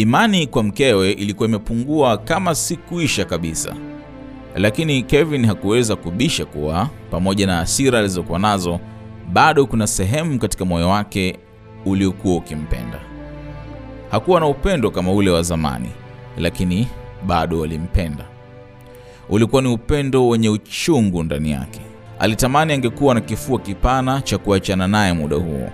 Imani kwa mkewe ilikuwa imepungua kama si kuisha kabisa, lakini Kevin hakuweza kubisha kuwa pamoja na hasira alizokuwa nazo, bado kuna sehemu katika moyo wake uliokuwa ukimpenda. Hakuwa na upendo kama ule wa zamani, lakini bado alimpenda. Ulikuwa ni upendo wenye uchungu ndani yake. Alitamani angekuwa na kifua kipana cha kuachana naye muda huo.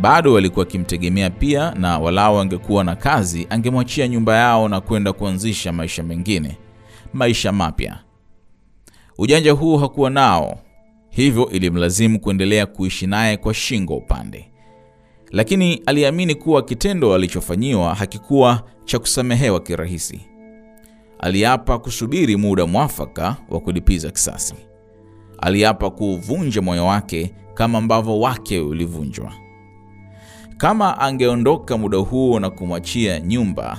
Bado walikuwa akimtegemea pia, na walau angekuwa na kazi, angemwachia nyumba yao na kwenda kuanzisha maisha mengine, maisha mapya. Ujanja huu hakuwa nao, hivyo ilimlazimu kuendelea kuishi naye kwa shingo upande. Lakini aliamini kuwa kitendo alichofanyiwa hakikuwa cha kusamehewa kirahisi. Aliapa kusubiri muda mwafaka wa kulipiza kisasi. Aliapa kuuvunja moyo wake kama ambavyo wake ulivunjwa. Kama angeondoka muda huo na kumwachia nyumba,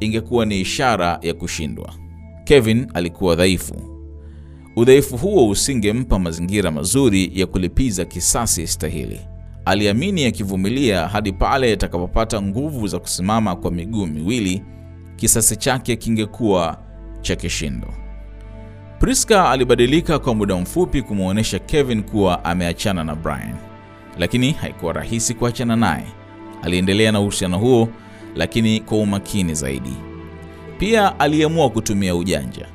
ingekuwa ni ishara ya kushindwa. Kevin alikuwa dhaifu. Udhaifu huo usingempa mazingira mazuri ya kulipiza kisasi stahili. Aliamini akivumilia hadi pale atakapopata nguvu za kusimama kwa miguu miwili, kisasi chake kingekuwa cha kishindo. Priska alibadilika kwa muda mfupi kumwonyesha Kevin kuwa ameachana na Brian, lakini haikuwa rahisi kuachana naye. Aliendelea na uhusiano huo, lakini kwa umakini zaidi. Pia aliamua kutumia ujanja.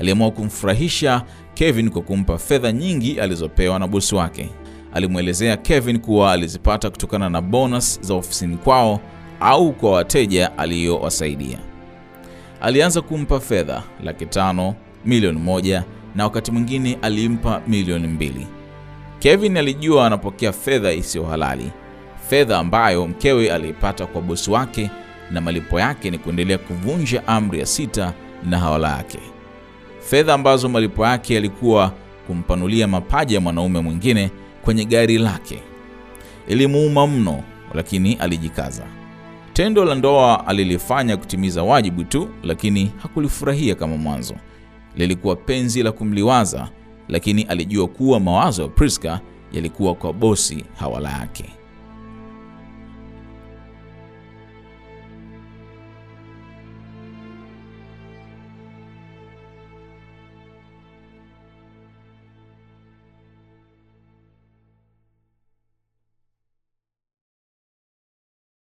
Aliamua kumfurahisha Kevin kwa kumpa fedha nyingi alizopewa na bosi wake. Alimwelezea Kevin kuwa alizipata kutokana na bonus za ofisini kwao au kwa wateja aliyowasaidia. Alianza kumpa fedha laki tano, milioni moja na wakati mwingine alimpa milioni mbili. Kevin alijua anapokea fedha isiyo halali, fedha ambayo mkewe aliipata kwa bosi wake, na malipo yake ni kuendelea kuvunja amri ya sita na hawala yake, fedha ambazo malipo yake yalikuwa kumpanulia mapaja ya mwanaume mwingine kwenye gari lake. Ilimuuma mno, lakini alijikaza. Tendo la ndoa alilifanya kutimiza wajibu tu, lakini hakulifurahia kama mwanzo. Lilikuwa penzi la kumliwaza, lakini alijua kuwa mawazo ya Priska yalikuwa kwa bosi hawala yake.